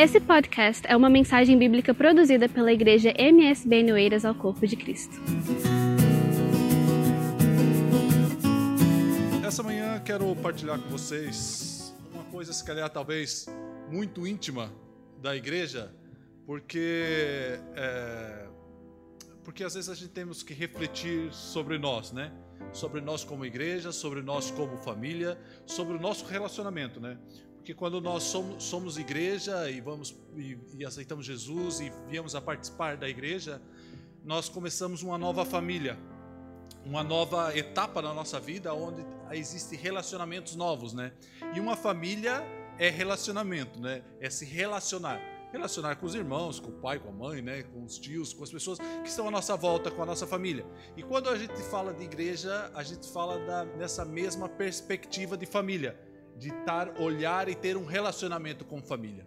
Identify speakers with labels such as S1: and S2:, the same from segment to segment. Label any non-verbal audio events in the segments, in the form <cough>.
S1: Esse podcast é uma mensagem bíblica produzida pela igreja MSB Noeiras ao Corpo de Cristo.
S2: Essa manhã quero partilhar com vocês uma coisa, se calhar, talvez muito íntima da igreja, porque é, porque às vezes a gente temos que refletir sobre nós, né? Sobre nós como igreja, sobre nós como família, sobre o nosso relacionamento, né? Porque quando nós somos, somos igreja e vamos e, e aceitamos Jesus e viemos a participar da igreja, nós começamos uma nova família, uma nova etapa na nossa vida onde existem relacionamentos novos, né? E uma família é relacionamento, né? É se relacionar. Relacionar com os irmãos, com o pai, com a mãe, né? com os tios, com as pessoas que estão à nossa volta, com a nossa família. E quando a gente fala de igreja, a gente fala da, nessa mesma perspectiva de família de estar, olhar e ter um relacionamento com família.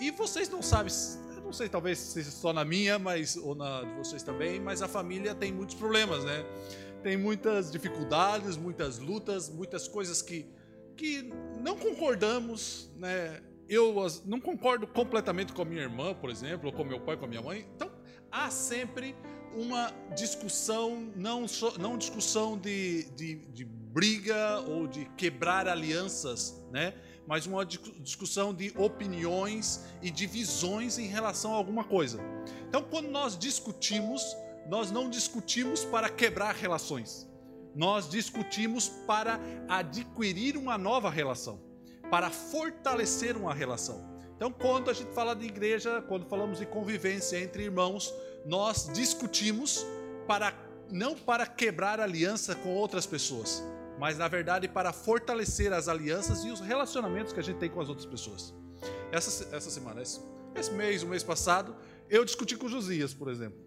S2: E vocês não sabem, não sei, talvez seja só na minha, mas ou na de vocês também, mas a família tem muitos problemas, né? Tem muitas dificuldades, muitas lutas, muitas coisas que que não concordamos, né? Eu não concordo completamente com a minha irmã, por exemplo, ou com meu pai, com a minha mãe. Então, há sempre uma discussão, não, não discussão de, de, de briga ou de quebrar alianças, né? mas uma discussão de opiniões e de visões em relação a alguma coisa. Então, quando nós discutimos, nós não discutimos para quebrar relações, nós discutimos para adquirir uma nova relação, para fortalecer uma relação. Então, quando a gente fala de igreja, quando falamos de convivência entre irmãos, nós discutimos para não para quebrar aliança com outras pessoas, mas na verdade para fortalecer as alianças e os relacionamentos que a gente tem com as outras pessoas. Essa, essa semana, esse, esse mês, o mês passado, eu discuti com Josias, por exemplo.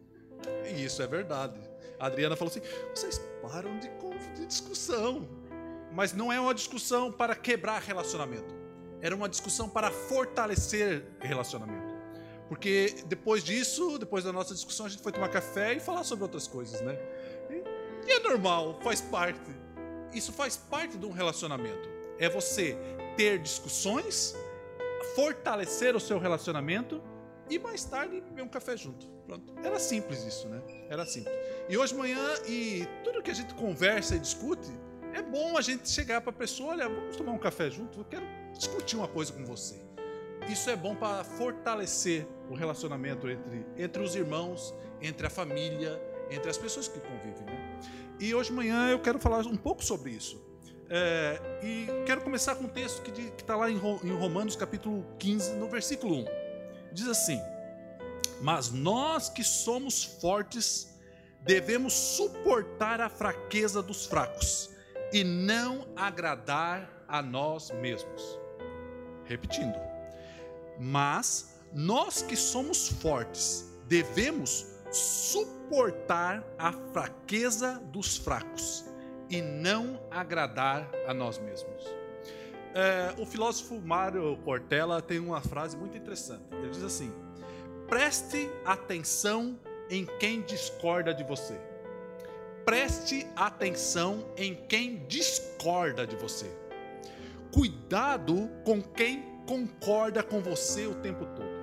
S2: E isso é verdade. A Adriana falou assim: vocês param de, de discussão. Mas não é uma discussão para quebrar relacionamento. Era uma discussão para fortalecer relacionamento. Porque depois disso, depois da nossa discussão, a gente foi tomar café e falar sobre outras coisas, né? E, e é normal, faz parte isso faz parte de um relacionamento. É você ter discussões, fortalecer o seu relacionamento e mais tarde beber um café junto. Pronto. Era simples isso, né? Era simples. E hoje manhã, e tudo que a gente conversa e discute, é bom a gente chegar para a pessoa, olha, vamos tomar um café junto, eu quero discutir uma coisa com você. Isso é bom para fortalecer o relacionamento entre, entre os irmãos, entre a família, entre as pessoas que convivem. Né? E hoje de manhã eu quero falar um pouco sobre isso. É, e quero começar com um texto que está lá em Romanos capítulo 15, no versículo 1. Diz assim: Mas nós que somos fortes, devemos suportar a fraqueza dos fracos e não agradar a nós mesmos. Repetindo. Mas nós que somos fortes, devemos suportar a fraqueza dos fracos e não agradar a nós mesmos. É, o filósofo Mário Cortella tem uma frase muito interessante. Ele diz assim: preste atenção em quem discorda de você. Preste atenção em quem discorda de você. Cuidado com quem concorda com você o tempo todo.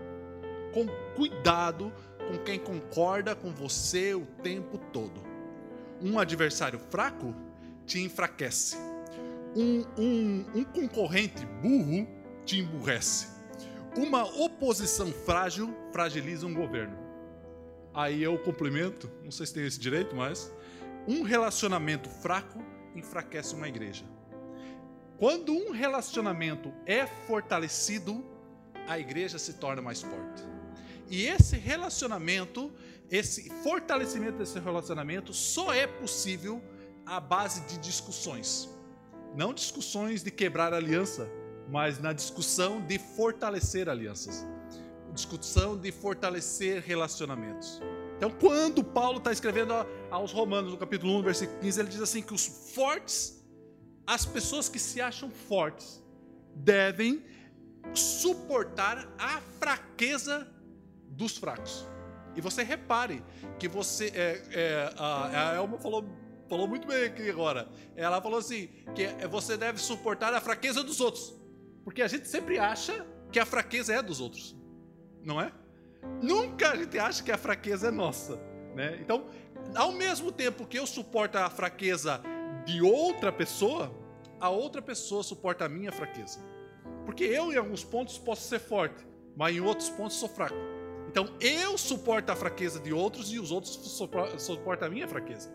S2: Com cuidado com quem concorda com você o tempo todo. Um adversário fraco te enfraquece. Um, um, um concorrente burro te emburrece. Uma oposição frágil fragiliza um governo. Aí eu complemento, não sei se tem esse direito, mas um relacionamento fraco enfraquece uma igreja. Quando um relacionamento é fortalecido, a igreja se torna mais forte. E esse relacionamento, esse fortalecimento desse relacionamento só é possível à base de discussões. Não discussões de quebrar aliança, mas na discussão de fortalecer alianças. Discussão de fortalecer relacionamentos. Então, quando Paulo está escrevendo aos Romanos, no capítulo 1, versículo 15, ele diz assim: que os fortes, as pessoas que se acham fortes, devem suportar a fraqueza dos fracos. E você repare que você. É, é, a, a Elma falou, falou muito bem aqui agora. Ela falou assim: que você deve suportar a fraqueza dos outros. Porque a gente sempre acha que a fraqueza é dos outros. não é? Nunca a gente acha que a fraqueza é nossa, né? Então, ao mesmo tempo que eu suporto a fraqueza de outra pessoa, a outra pessoa suporta a minha fraqueza. Porque eu, em alguns pontos, posso ser forte, mas em outros pontos sou fraco. Então, eu suporto a fraqueza de outros e os outros suportam a minha fraqueza.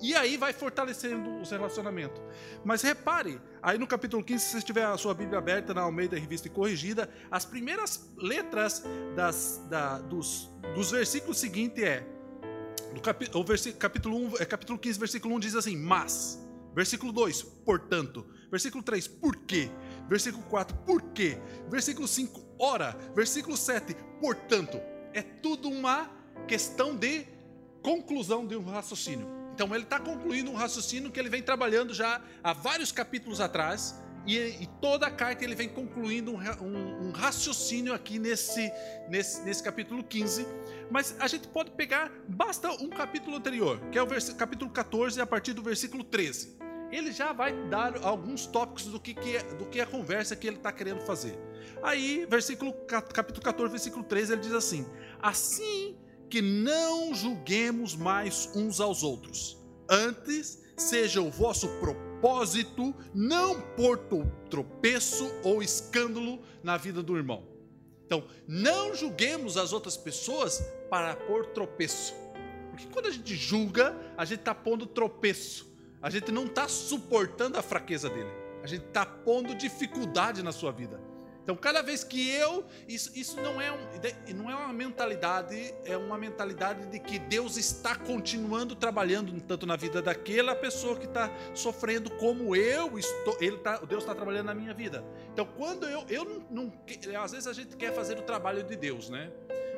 S2: E aí vai fortalecendo os relacionamentos. Mas repare, aí no capítulo 15, se você tiver a sua Bíblia aberta na Almeida Revista e Corrigida, as primeiras letras das, da, dos, dos versículos seguintes é. Do capi, o capítulo, 1, é, capítulo 15, versículo 1 diz assim: Mas. Versículo 2, portanto. Versículo 3, por quê? Versículo 4, por quê? Versículo 5, ora. Versículo 7, portanto. É tudo uma questão de conclusão de um raciocínio. Então ele está concluindo um raciocínio que ele vem trabalhando já há vários capítulos atrás. E, e toda a carta ele vem concluindo um, um, um raciocínio aqui nesse, nesse, nesse capítulo 15. Mas a gente pode pegar, basta um capítulo anterior, que é o capítulo 14, a partir do versículo 13. Ele já vai dar alguns tópicos do que, que é, do que é a conversa que ele está querendo fazer. Aí, versículo, capítulo 14, versículo 13, ele diz assim: Assim que não julguemos mais uns aos outros. Antes, seja o vosso propósito não por tropeço ou escândalo na vida do irmão. Então, não julguemos as outras pessoas para pôr tropeço. Porque quando a gente julga, a gente está pondo tropeço. A gente não está suportando a fraqueza dele. A gente está pondo dificuldade na sua vida. Então, cada vez que eu. Isso, isso não, é um, não é uma mentalidade, é uma mentalidade de que Deus está continuando trabalhando tanto na vida daquela pessoa que está sofrendo, como eu estou. Ele tá, Deus está trabalhando na minha vida. Então, quando eu. eu não, não, Às vezes a gente quer fazer o trabalho de Deus, né?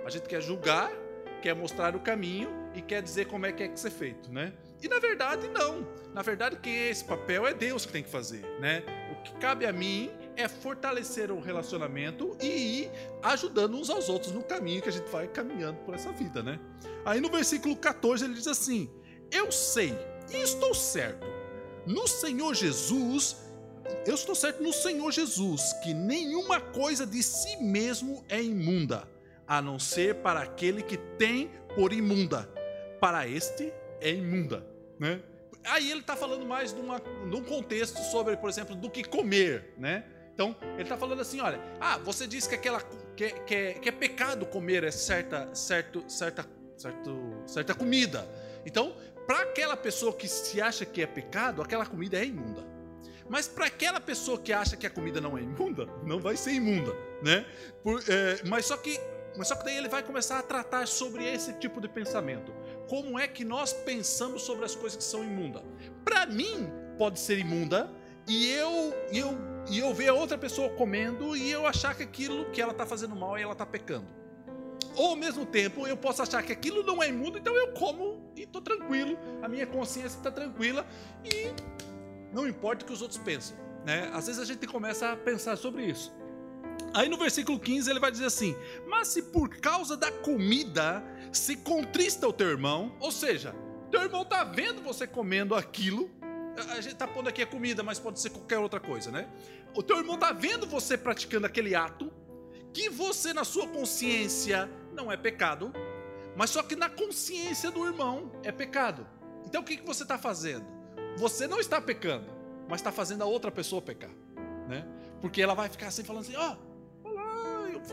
S2: A gente quer julgar, quer mostrar o caminho e quer dizer como é que é que ser feito, né? E na verdade, não. Na verdade, que esse papel é Deus que tem que fazer, né? O que cabe a mim é fortalecer o relacionamento e ir ajudando uns aos outros no caminho que a gente vai caminhando por essa vida, né? Aí no versículo 14 ele diz assim: Eu sei e estou certo no Senhor Jesus, eu estou certo no Senhor Jesus que nenhuma coisa de si mesmo é imunda, a não ser para aquele que tem por imunda. Para este é imunda, né? Aí ele está falando mais de, uma, de um contexto sobre, por exemplo, do que comer, né? Então, ele está falando assim: olha, ah, você diz que, aquela, que, que, é, que é pecado comer certa, certo, certa, certo, certa comida. Então, para aquela pessoa que se acha que é pecado, aquela comida é imunda. Mas para aquela pessoa que acha que a comida não é imunda, não vai ser imunda, né? Por, é, mas só que, mas só que daí ele vai começar a tratar sobre esse tipo de pensamento. Como é que nós pensamos sobre as coisas que são imundas? Para mim pode ser imunda e eu, eu e eu ver a outra pessoa comendo e eu achar que aquilo que ela está fazendo mal e ela está pecando. Ou ao mesmo tempo eu posso achar que aquilo não é imundo, então eu como e estou tranquilo, a minha consciência está tranquila e não importa o que os outros pensam. Né? Às vezes a gente começa a pensar sobre isso. Aí no versículo 15 ele vai dizer assim: Mas se por causa da comida se contrista o teu irmão, ou seja, teu irmão está vendo você comendo aquilo a gente está pondo aqui a comida, mas pode ser qualquer outra coisa, né? O teu irmão está vendo você praticando aquele ato que você na sua consciência não é pecado, mas só que na consciência do irmão é pecado. Então o que, que você está fazendo? Você não está pecando, mas está fazendo a outra pessoa pecar, né? Porque ela vai ficar assim falando assim, ó, oh,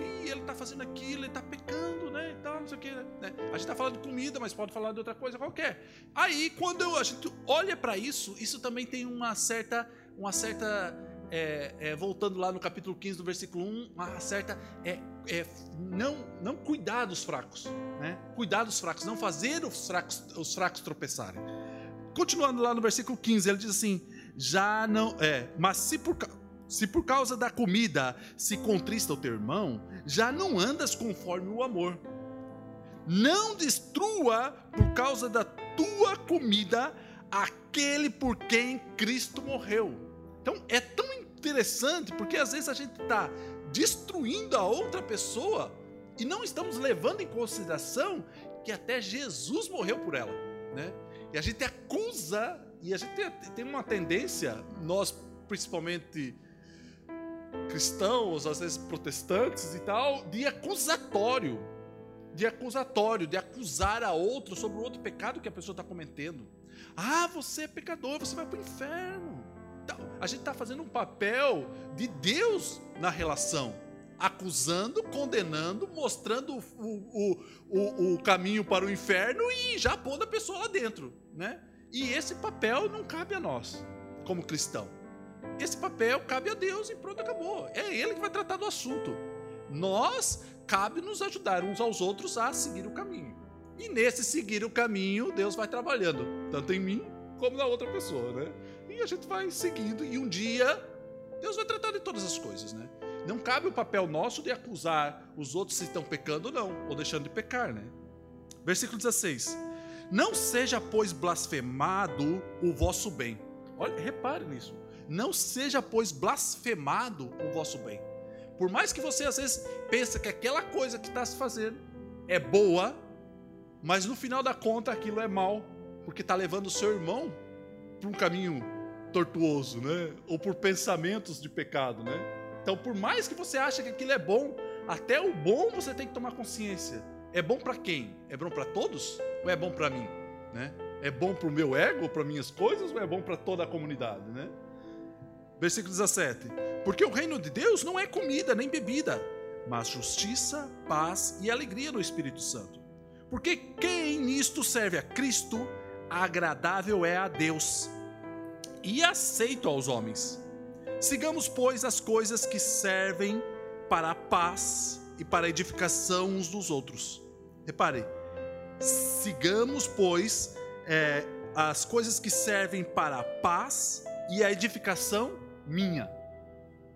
S2: eu ele está fazendo aquilo, ele está pecando, né? E tal, não sei o que, né? A gente está falando de comida, mas pode falar de outra coisa qualquer. Aí quando a gente olha para isso, isso também tem uma certa, uma certa é, é, voltando lá no capítulo 15, do versículo 1, uma certa. É, é, não, não cuidar dos fracos. Né? Cuidar dos fracos, não fazer os fracos, os fracos tropeçarem. Continuando lá no versículo 15, ele diz assim: já não. É, mas se por, se por causa da comida se contrista o teu irmão, já não andas conforme o amor. Não destrua por causa da tua comida aquele por quem Cristo morreu. Então é tão interessante porque às vezes a gente está destruindo a outra pessoa e não estamos levando em consideração que até Jesus morreu por ela, né? E a gente acusa e a gente tem uma tendência, nós principalmente cristãos, às vezes protestantes e tal, de acusatório. De acusatório, de acusar a outro sobre o outro pecado que a pessoa está cometendo. Ah, você é pecador, você vai para o inferno. Então, a gente está fazendo um papel de Deus na relação, acusando, condenando, mostrando o, o, o, o caminho para o inferno e já pondo a pessoa lá dentro. Né? E esse papel não cabe a nós, como cristão. Esse papel cabe a Deus e pronto, acabou. É Ele que vai tratar do assunto. Nós, cabe nos ajudar uns aos outros a seguir o caminho. E nesse seguir o caminho, Deus vai trabalhando, tanto em mim como na outra pessoa, né? E a gente vai seguindo, e um dia, Deus vai tratar de todas as coisas, né? Não cabe o papel nosso de acusar os outros se estão pecando ou não, ou deixando de pecar, né? Versículo 16: Não seja, pois, blasfemado o vosso bem. Olha, repare nisso. Não seja, pois, blasfemado o vosso bem. Por mais que você às vezes pense que aquela coisa que está se fazendo é boa, mas no final da conta aquilo é mal, porque está levando o seu irmão para um caminho tortuoso, né? Ou por pensamentos de pecado, né? Então, por mais que você ache que aquilo é bom, até o bom você tem que tomar consciência. É bom para quem? É bom para todos ou é bom para mim, né? É bom para o meu ego, para minhas coisas ou é bom para toda a comunidade, né? Versículo 17. Porque o reino de Deus não é comida nem bebida, mas justiça, paz e alegria no Espírito Santo. Porque quem nisto serve a Cristo, agradável é a Deus e aceito aos homens. Sigamos, pois, as coisas que servem para a paz e para a edificação uns dos outros. Repare, sigamos, pois, é, as coisas que servem para a paz e a edificação minha.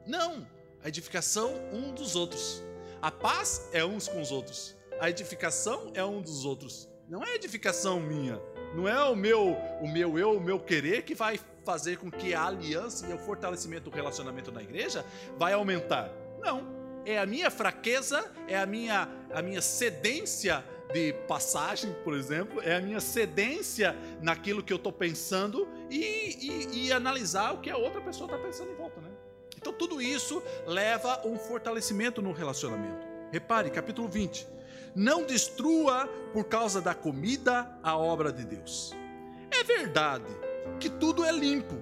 S2: Não, a edificação um dos outros. A paz é uns com os outros. A edificação é um dos outros. Não é edificação minha. Não é o meu, o meu eu, o meu querer que vai fazer com que a aliança e o fortalecimento do relacionamento na igreja vai aumentar. Não. É a minha fraqueza, é a minha, a minha cedência de passagem, por exemplo, é a minha cedência naquilo que eu estou pensando e, e, e, analisar o que a outra pessoa está pensando em volta, né? Então tudo isso leva a um fortalecimento no relacionamento. Repare, capítulo 20. Não destrua por causa da comida a obra de Deus. É verdade que tudo é limpo,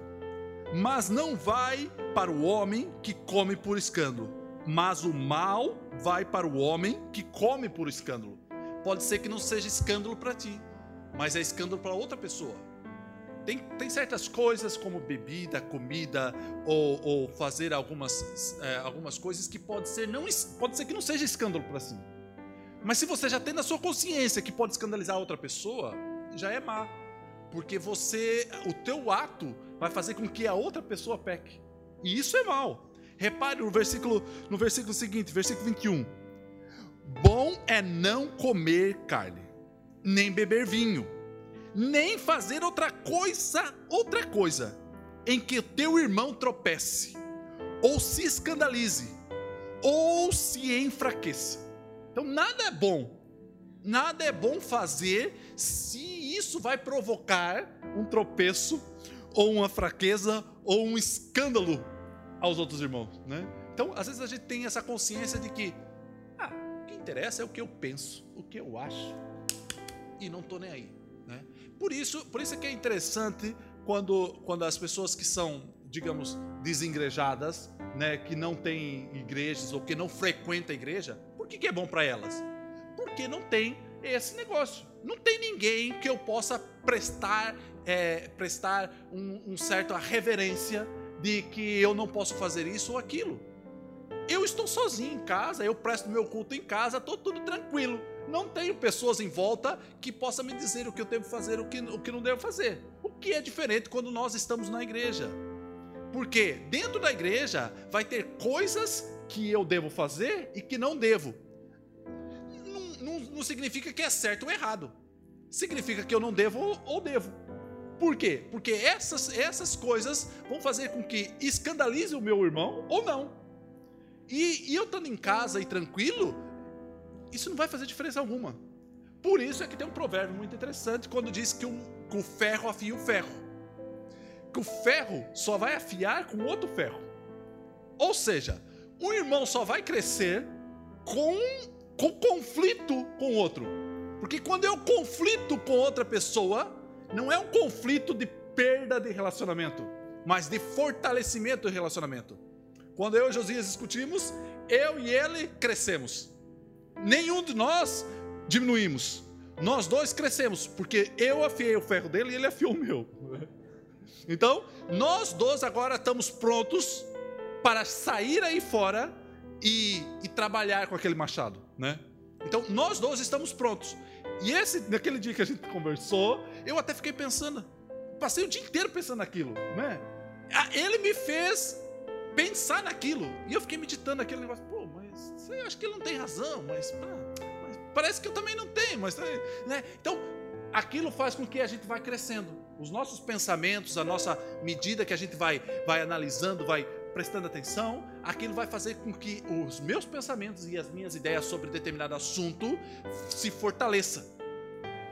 S2: mas não vai para o homem que come por escândalo, mas o mal vai para o homem que come por escândalo pode ser que não seja escândalo para ti, mas é escândalo para outra pessoa. Tem, tem certas coisas como bebida, comida ou, ou fazer algumas, é, algumas coisas que pode ser, não, pode ser que não seja escândalo para si. Mas se você já tem na sua consciência que pode escandalizar outra pessoa, já é má. Porque você, o teu ato vai fazer com que a outra pessoa peque. E isso é mal. Repare no versículo, no versículo seguinte, versículo 21. Bom é não comer carne, nem beber vinho, nem fazer outra coisa, outra coisa, em que teu irmão tropece, ou se escandalize, ou se enfraqueça. Então nada é bom, nada é bom fazer se isso vai provocar um tropeço, ou uma fraqueza, ou um escândalo aos outros irmãos, né? Então, às vezes a gente tem essa consciência de que interessa é o que eu penso, o que eu acho, e não estou nem aí. Né? Por isso, por isso é que é interessante quando, quando as pessoas que são, digamos, desengrejadas, né, que não têm igrejas ou que não frequentam a igreja, por que, que é bom para elas? Porque não tem esse negócio. Não tem ninguém que eu possa prestar, é, prestar um, um certo reverência de que eu não posso fazer isso ou aquilo. Eu estou sozinho em casa, eu presto meu culto em casa, estou tudo tranquilo. Não tenho pessoas em volta que possam me dizer o que eu devo fazer, o que, o que não devo fazer. O que é diferente quando nós estamos na igreja. Porque dentro da igreja vai ter coisas que eu devo fazer e que não devo. Não, não, não significa que é certo ou errado. Significa que eu não devo ou, ou devo. Por quê? Porque essas, essas coisas vão fazer com que escandalize o meu irmão ou não. E, e eu estando em casa e tranquilo, isso não vai fazer diferença alguma. Por isso é que tem um provérbio muito interessante quando diz que, um, que o ferro afia o ferro. Que o ferro só vai afiar com outro ferro. Ou seja, um irmão só vai crescer com, com conflito com outro. Porque quando eu conflito com outra pessoa, não é um conflito de perda de relacionamento, mas de fortalecimento do relacionamento. Quando eu e Josias discutimos, eu e ele crescemos. Nenhum de nós diminuímos. Nós dois crescemos, porque eu afiei o ferro dele e ele afiou o meu. <laughs> Então, nós dois agora estamos prontos para sair aí fora e, e trabalhar com aquele machado, né? Então, nós dois estamos prontos. E esse, naquele dia que a gente <laughs> conversou, eu até fiquei pensando, passei o dia inteiro pensando naquilo, né? Ah, ele me fez pensar naquilo. E eu fiquei meditando naquele negócio, pô, mas eu acho que ele não tem razão, mas, mas parece que eu também não tenho, mas né? Então, aquilo faz com que a gente vá crescendo. Os nossos pensamentos, a nossa medida que a gente vai vai analisando, vai prestando atenção, aquilo vai fazer com que os meus pensamentos e as minhas ideias sobre determinado assunto se fortaleça.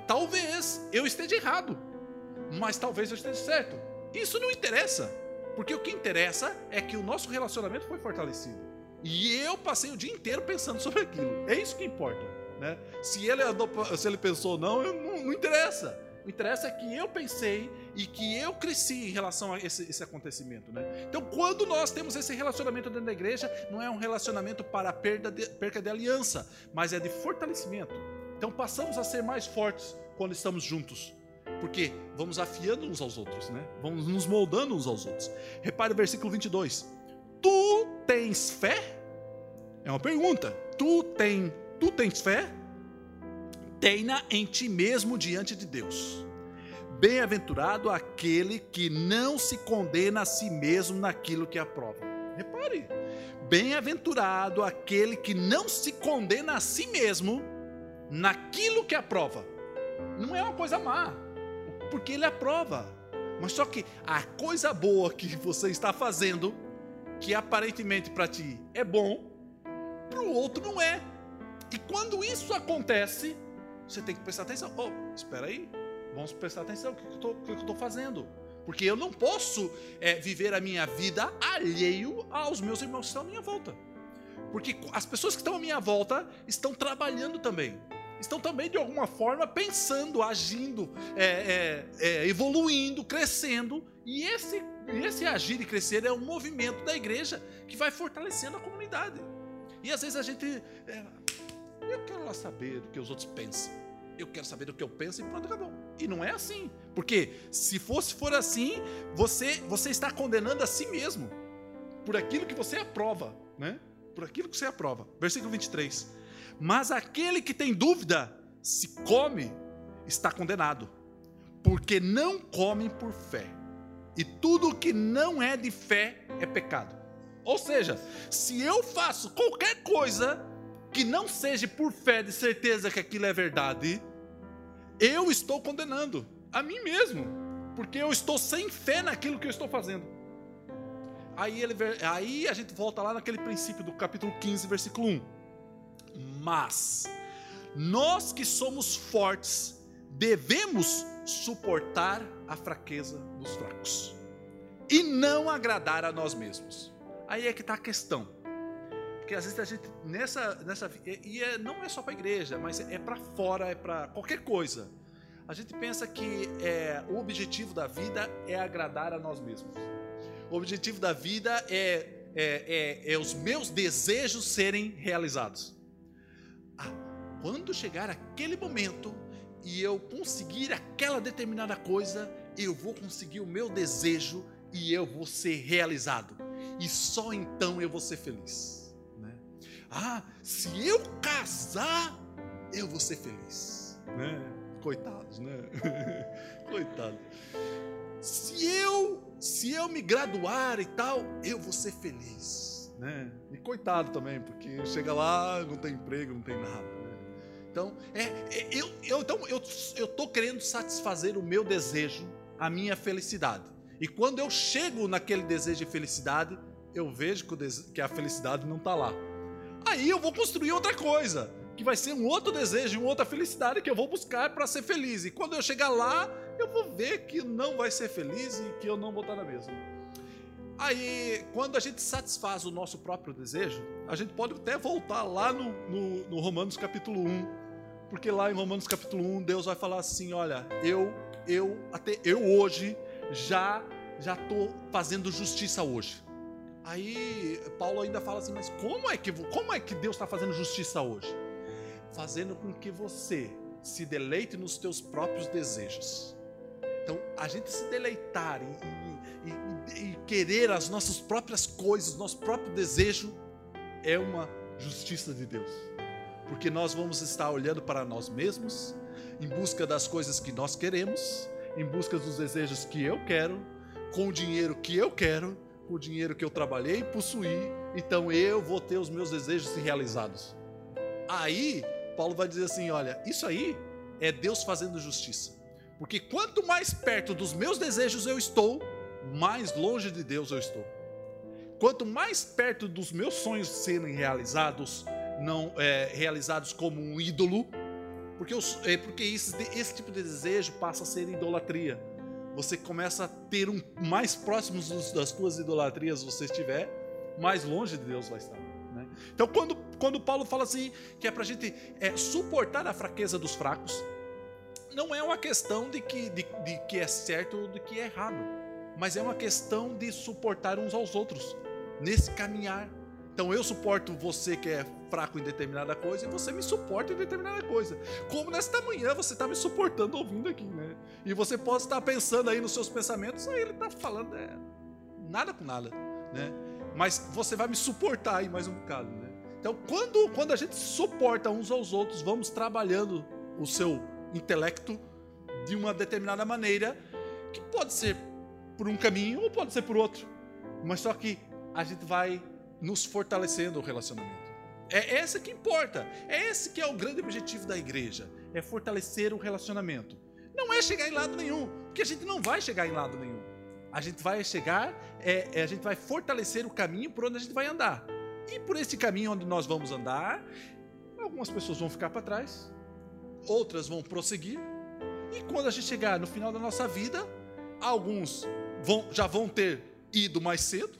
S2: Talvez eu esteja errado, mas talvez eu esteja certo. Isso não interessa, porque o que interessa é que o nosso relacionamento foi fortalecido. E eu passei o dia inteiro pensando sobre aquilo. É isso que importa. Né? Se, ele se ele pensou ou não, não, não interessa. O interessa é que eu pensei e que eu cresci em relação a esse, esse acontecimento. Né? Então, quando nós temos esse relacionamento dentro da igreja, não é um relacionamento para perda de, perca de aliança, mas é de fortalecimento. Então, passamos a ser mais fortes quando estamos juntos. Porque vamos afiando uns aos outros, né? Vamos nos moldando uns aos outros. Repare o versículo 22. Tu tens fé? É uma pergunta. Tu, tem, tu tens fé? Tenha em ti mesmo diante de Deus. Bem-aventurado aquele que não se condena a si mesmo naquilo que aprova. Repare. Bem-aventurado aquele que não se condena a si mesmo naquilo que aprova. Não é uma coisa má, porque ele aprova. Mas só que a coisa boa que você está fazendo, que aparentemente para ti é bom, para o outro não é. E quando isso acontece, você tem que prestar atenção. Oh, espera aí, vamos prestar atenção no que eu estou fazendo. Porque eu não posso é, viver a minha vida alheio aos meus irmãos que estão à minha volta. Porque as pessoas que estão à minha volta estão trabalhando também. Estão também, de alguma forma, pensando, agindo, é, é, é evoluindo, crescendo. E esse, esse agir e crescer é um movimento da igreja que vai fortalecendo a comunidade. E às vezes a gente é, eu quero lá saber do que os outros pensam. Eu quero saber do que eu penso e pronto, acabou. E não é assim. Porque se fosse for assim, você você está condenando a si mesmo por aquilo que você aprova, né? Por aquilo que você aprova. Versículo 23. Mas aquele que tem dúvida, se come, está condenado, porque não come por fé. E tudo que não é de fé é pecado. Ou seja, se eu faço qualquer coisa que não seja por fé de certeza que aquilo é verdade, eu estou condenando a mim mesmo, porque eu estou sem fé naquilo que eu estou fazendo. Aí, ele, aí a gente volta lá naquele princípio do capítulo 15, versículo 1. Mas nós que somos fortes devemos suportar a fraqueza dos fracos e não agradar a nós mesmos. Aí é que está a questão. Porque às vezes a gente, nessa. nessa e é, não é só para a igreja, mas é para fora, é para qualquer coisa. A gente pensa que é, o objetivo da vida é agradar a nós mesmos. O objetivo da vida é, é, é, é os meus desejos serem realizados. Ah, quando chegar aquele momento e eu conseguir aquela determinada coisa, eu vou conseguir o meu desejo e eu vou ser realizado. E só então eu vou ser feliz. Ah, se eu casar, eu vou ser feliz. Né? Coitados, né? <laughs> Coitado. Se eu, se eu me graduar e tal, eu vou ser feliz. Né? E coitado também, porque chega lá, não tem emprego, não tem nada. Né? Então, é, é, eu, eu, então eu estou querendo satisfazer o meu desejo, a minha felicidade. E quando eu chego naquele desejo de felicidade, eu vejo que, que a felicidade não está lá. Aí eu vou construir outra coisa, que vai ser um outro desejo, uma outra felicidade que eu vou buscar para ser feliz. E quando eu chegar lá, eu vou ver que não vai ser feliz e que eu não vou estar na mesma. Aí, quando a gente satisfaz o nosso próprio desejo, a gente pode até voltar lá no, no, no, Romanos capítulo 1, porque lá em Romanos capítulo 1, Deus vai falar assim: olha, eu, eu, até eu hoje já já estou fazendo justiça hoje. Aí Paulo ainda fala assim, mas como é que, como é que Deus está fazendo justiça hoje? Fazendo com que você se deleite nos teus próprios desejos. Então, a gente se deleitar e, e, e, querer as nossas próprias coisas, nosso próprio desejo, é uma justiça de Deus. Porque nós vamos estar olhando para nós mesmos, em busca das coisas que nós queremos, em busca dos desejos que eu quero, com o dinheiro que eu quero, com o dinheiro que eu trabalhei e possuí, então eu vou ter os meus desejos realizados. Aí, Paulo vai dizer assim: olha, isso aí é Deus fazendo justiça. Porque quanto mais perto dos meus desejos eu estou, mais longe de Deus eu estou. Quanto mais perto dos meus sonhos serem realizados, não é, realizados como um ídolo, porque, é, porque esse, esse tipo de desejo passa a ser idolatria. Você começa a ter um mais próximos das tuas idolatrias você estiver, mais longe de Deus vai estar. Né? Então, quando, quando Paulo fala assim, que é para a gente é, suportar a fraqueza dos fracos, não é uma questão de que, de, de que é certo ou de que é errado, mas é uma questão de suportar uns aos outros nesse caminhar. Então eu suporto você que é fraco em determinada coisa e você me suporta em determinada coisa. Como nesta manhã você está me suportando ouvindo aqui, né? E você pode estar pensando aí nos seus pensamentos, aí ele está falando é, nada com nada, né? Mas você vai me suportar aí mais um bocado, né? Então quando, quando a gente suporta uns aos outros, vamos trabalhando o seu intelecto de uma determinada maneira, que pode ser por um caminho ou pode ser por outro. Mas só que a gente vai nos fortalecendo o relacionamento. É essa que importa. É esse que é o grande objetivo da igreja. É fortalecer o relacionamento. Não é chegar em lado nenhum, porque a gente não vai chegar em lado nenhum. A gente vai chegar, é, é, a gente vai fortalecer o caminho por onde a gente vai andar. E por esse caminho onde nós vamos andar, algumas pessoas vão ficar para trás, outras vão prosseguir. E quando a gente chegar no final da nossa vida, alguns vão, já vão ter ido mais cedo,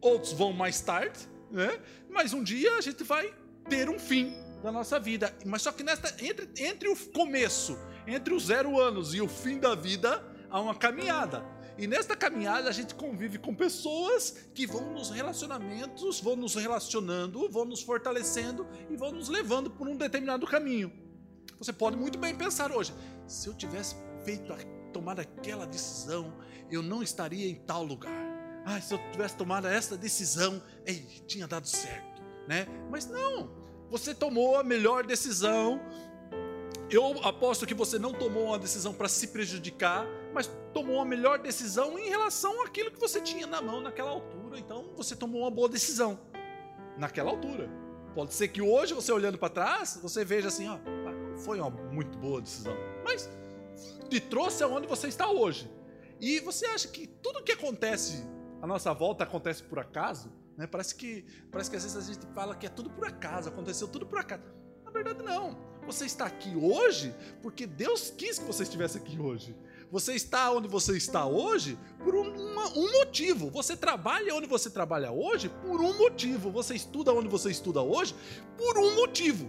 S2: outros vão mais tarde, né? Mas um dia a gente vai ter um fim da nossa vida. Mas só que nesta, entre, entre o começo, entre os zero anos e o fim da vida, há uma caminhada. E nesta caminhada a gente convive com pessoas que vão nos relacionamentos, vão nos relacionando, vão nos fortalecendo e vão nos levando por um determinado caminho. Você pode muito bem pensar hoje: se eu tivesse feito, tomado aquela decisão, eu não estaria em tal lugar ah, se eu tivesse tomado essa decisão, ei, tinha dado certo, né? Mas não, você tomou a melhor decisão. Eu aposto que você não tomou uma decisão para se prejudicar, mas tomou a melhor decisão em relação àquilo que você tinha na mão naquela altura. Então, você tomou uma boa decisão naquela altura. Pode ser que hoje você olhando para trás, você veja assim, ó, ah, foi uma muito boa decisão, mas te trouxe aonde você está hoje. E você acha que tudo que acontece a nossa volta acontece por acaso, né? Parece que, parece que às vezes a gente fala que é tudo por acaso, aconteceu tudo por acaso. Na verdade, não. Você está aqui hoje porque Deus quis que você estivesse aqui hoje. Você está onde você está hoje por uma, um motivo. Você trabalha onde você trabalha hoje por um motivo. Você estuda onde você estuda hoje por um motivo.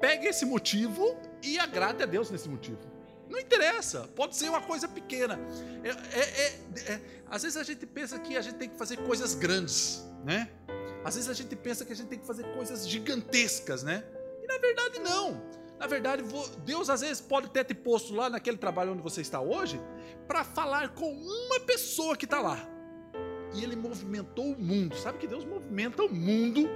S2: Pegue esse motivo e agrade a Deus nesse motivo. Não interessa, pode ser uma coisa pequena. É, é, é, é, às vezes a gente pensa que a gente tem que fazer coisas grandes, né? Às vezes a gente pensa que a gente tem que fazer coisas gigantescas, né? E na verdade não. Na verdade, Deus às vezes pode ter te posto lá naquele trabalho onde você está hoje para falar com uma pessoa que está lá. E ele movimentou o mundo. Sabe que Deus movimenta o mundo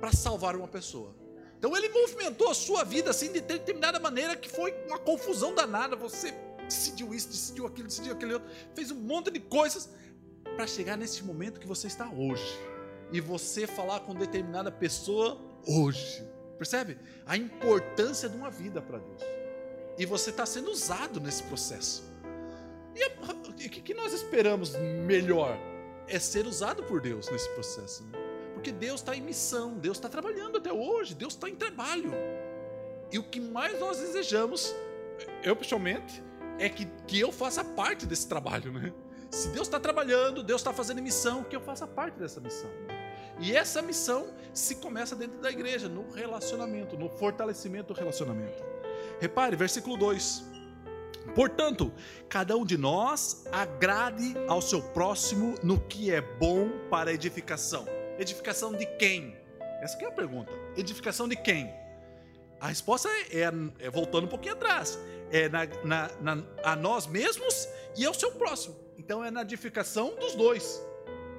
S2: para salvar uma pessoa. Então ele movimentou a sua vida assim de determinada maneira que foi uma confusão danada. Você decidiu isso, decidiu aquilo, decidiu aquele outro, fez um monte de coisas para chegar nesse momento que você está hoje. E você falar com determinada pessoa hoje. Percebe? A importância de uma vida para Deus. E você está sendo usado nesse processo. E o que nós esperamos melhor? É ser usado por Deus nesse processo. Né? Porque Deus está em missão, Deus está trabalhando até hoje, Deus está em trabalho. E o que mais nós desejamos, eu pessoalmente, é que, que eu faça parte desse trabalho, né? se Deus está trabalhando, Deus está fazendo missão, que eu faça parte dessa missão. E essa missão se começa dentro da igreja, no relacionamento, no fortalecimento do relacionamento. Repare, versículo 2. Portanto, cada um de nós agrade ao seu próximo no que é bom para edificação. Edificação de quem? Essa é a pergunta. Edificação de quem? A resposta é, é, é voltando um pouquinho atrás. É na, na, na, a nós mesmos e ao seu próximo. Então é na edificação dos dois.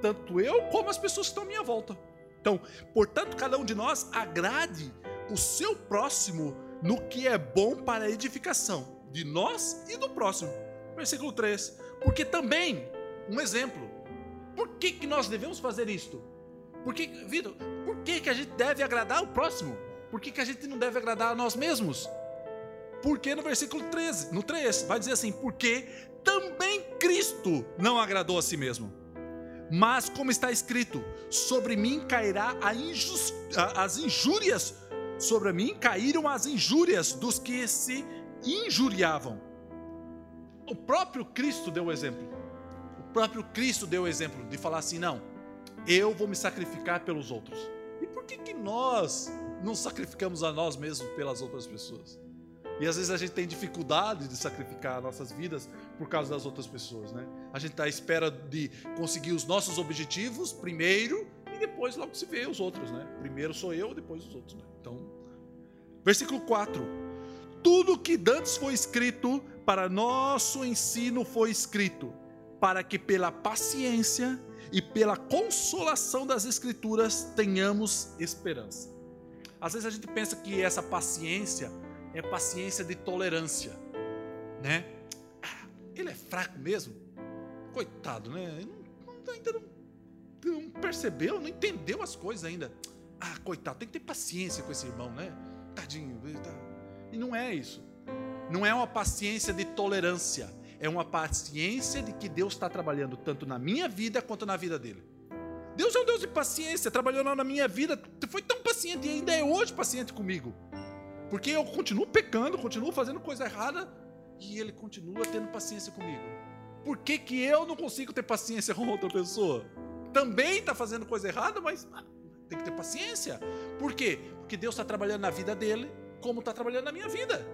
S2: Tanto eu como as pessoas que estão à minha volta. Então, portanto, cada um de nós agrade o seu próximo no que é bom para a edificação de nós e do próximo. Versículo 3. Porque também, um exemplo, por que, que nós devemos fazer isto? Por que, Vitor, por que, que a gente deve agradar o próximo? Por que, que a gente não deve agradar a nós mesmos? Porque no versículo 13, no 3, vai dizer assim: porque também Cristo não agradou a si mesmo. Mas, como está escrito, sobre mim cairá injust... as injúrias, sobre mim caíram as injúrias dos que se injuriavam. O próprio Cristo deu o exemplo. O próprio Cristo deu o exemplo de falar assim: não, eu vou me sacrificar pelos outros. E por que, que nós não sacrificamos a nós mesmos pelas outras pessoas? E às vezes a gente tem dificuldade de sacrificar nossas vidas por causa das outras pessoas, né? A gente está à espera de conseguir os nossos objetivos primeiro e depois logo se vê os outros, né? Primeiro sou eu, depois os outros, né? Então, versículo 4. Tudo que dantes foi escrito para nosso ensino foi escrito, para que pela paciência e pela consolação das escrituras tenhamos esperança. Às vezes a gente pensa que essa paciência é paciência de tolerância, né? Ah, ele é fraco mesmo, coitado, né? Não, ainda não, não, percebeu, não entendeu as coisas ainda. Ah, coitado, tem que ter paciência com esse irmão, né? Tadinho. Tá... E não é isso. Não é uma paciência de tolerância. É uma paciência de que Deus está trabalhando tanto na minha vida quanto na vida dele. Deus é um Deus de paciência, trabalhou na minha vida, foi tão paciente e ainda é hoje paciente comigo. Porque eu continuo pecando, continuo fazendo coisa errada e ele continua tendo paciência comigo. Por que, que eu não consigo ter paciência <laughs> com outra pessoa? Também está fazendo coisa errada, mas ah, tem que ter paciência. Por quê? Porque Deus está trabalhando na vida dele, como está trabalhando na minha vida.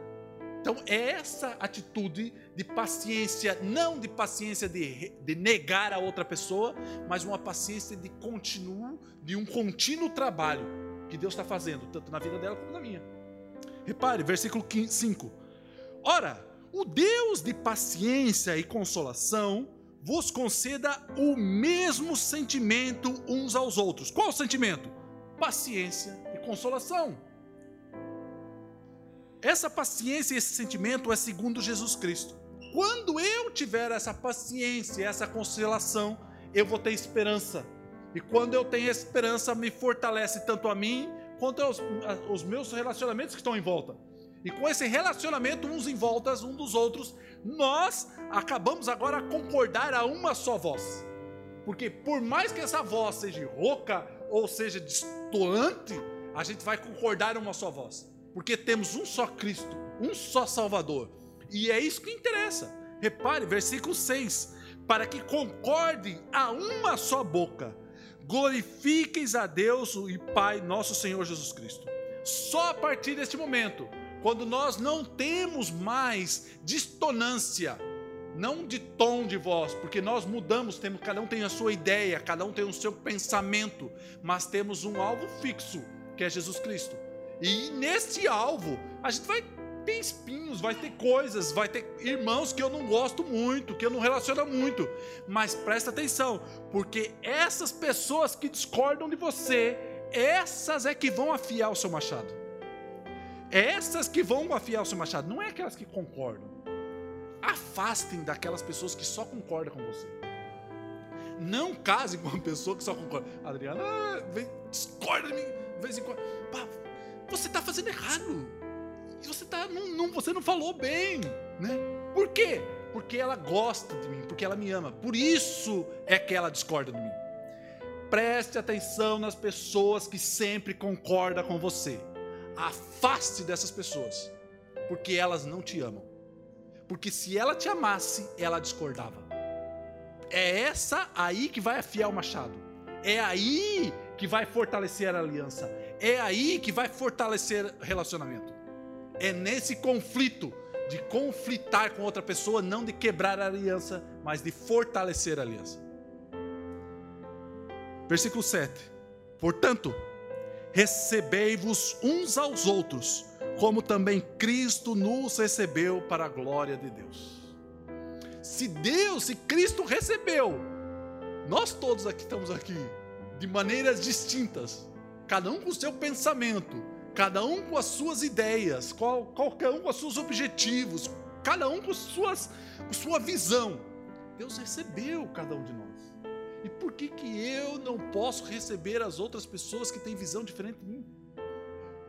S2: Então, é essa atitude de paciência, não de paciência de, de negar a outra pessoa, mas uma paciência de continuo, de um contínuo trabalho que Deus está fazendo, tanto na vida dela como na minha. Repare, versículo 5. Ora, o Deus de paciência e consolação vos conceda o mesmo sentimento uns aos outros. Qual o sentimento? Paciência e consolação. Essa paciência e esse sentimento é segundo Jesus Cristo. Quando eu tiver essa paciência, essa consolação, eu vou ter esperança. E quando eu tenho esperança, me fortalece tanto a mim quanto aos, aos meus relacionamentos que estão em volta. E com esse relacionamento uns em voltas um dos outros, nós acabamos agora a concordar a uma só voz. Porque por mais que essa voz seja rouca ou seja distoante, a gente vai concordar uma só voz. Porque temos um só Cristo, um só Salvador. E é isso que interessa. Repare, versículo 6: para que concorde a uma só boca glorifiqueis a Deus e Pai, nosso Senhor Jesus Cristo. Só a partir deste momento, quando nós não temos mais distonância, não de tom de voz, porque nós mudamos, temos, cada um tem a sua ideia, cada um tem o seu pensamento, mas temos um alvo fixo, que é Jesus Cristo. E nesse alvo, a gente vai ter espinhos, vai ter coisas, vai ter irmãos que eu não gosto muito, que eu não relaciono muito. Mas presta atenção, porque essas pessoas que discordam de você, essas é que vão afiar o seu machado. Essas que vão afiar o seu machado, não é aquelas que concordam. Afastem daquelas pessoas que só concordam com você. Não case com uma pessoa que só concorda. Adriana, vem, discorda de mim de vez em quando. Você está fazendo errado você tá, não, não, você não falou bem, né? Por quê? Porque ela gosta de mim, porque ela me ama. Por isso é que ela discorda de mim. Preste atenção nas pessoas que sempre concordam com você. Afaste dessas pessoas, porque elas não te amam. Porque se ela te amasse, ela discordava. É essa aí que vai afiar o machado. É aí que vai fortalecer a aliança. É aí que vai fortalecer relacionamento. É nesse conflito de conflitar com outra pessoa, não de quebrar a aliança, mas de fortalecer a aliança. Versículo 7. Portanto, recebei-vos uns aos outros, como também Cristo nos recebeu para a glória de Deus. Se Deus, se Cristo recebeu, nós todos aqui estamos aqui de maneiras distintas, cada um com o seu pensamento, cada um com as suas ideias, qual, qualquer um com os seus objetivos, cada um com, suas, com sua visão. Deus recebeu cada um de nós. E por que, que eu não posso receber as outras pessoas que têm visão diferente de mim?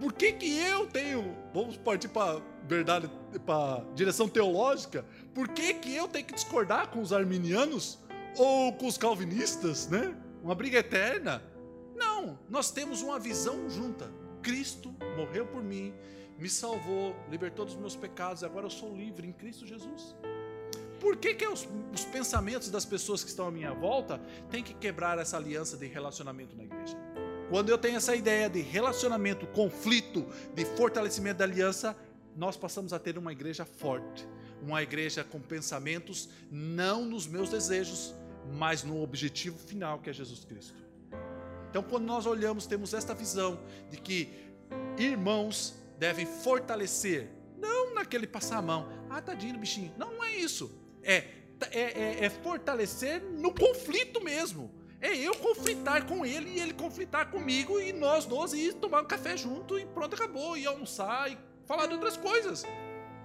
S2: Por que, que eu tenho, vamos partir para verdade, para direção teológica, por que, que eu tenho que discordar com os arminianos ou com os calvinistas, né? Uma briga eterna? Não, nós temos uma visão junta. Cristo morreu por mim, me salvou, libertou dos meus pecados, agora eu sou livre em Cristo Jesus. Por que, que os, os, pensamentos das pessoas que estão à minha volta têm que quebrar essa aliança de relacionamento na igreja? Quando eu tenho essa ideia de relacionamento, conflito, de fortalecimento da aliança, nós passamos a ter uma igreja forte, uma igreja com pensamentos não nos meus desejos, mas no objetivo final que é Jesus Cristo. Então, quando nós olhamos, temos esta visão de que irmãos devem fortalecer, não naquele passar a mão, ah, tadinho, bichinho. Não, não é isso é, é, é, é fortalecer no conflito mesmo. É eu conflitar com ele e ele conflitar comigo e nós dois ir tomar um café junto e pronto, acabou. E almoçar e falar de outras coisas.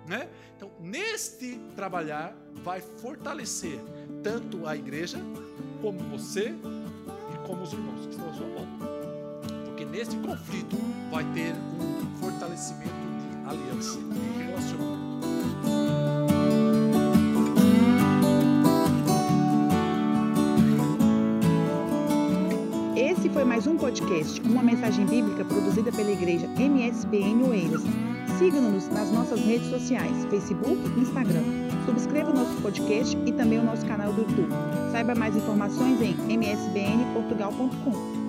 S2: Né? Então, neste trabalhar, vai fortalecer tanto a igreja, como você como os irmãos que estão à sua volta. Porque neste conflito vai ter um fortalecimento de aliança, de relacionamento.
S3: foi mais um podcast, uma mensagem bíblica produzida pela igreja MSBN Oeiras. Siga-nos nas nossas redes sociais, Facebook e Instagram. Subscreva o nosso podcast e também o nosso canal do YouTube. Saiba mais informações em msbnportugal.com.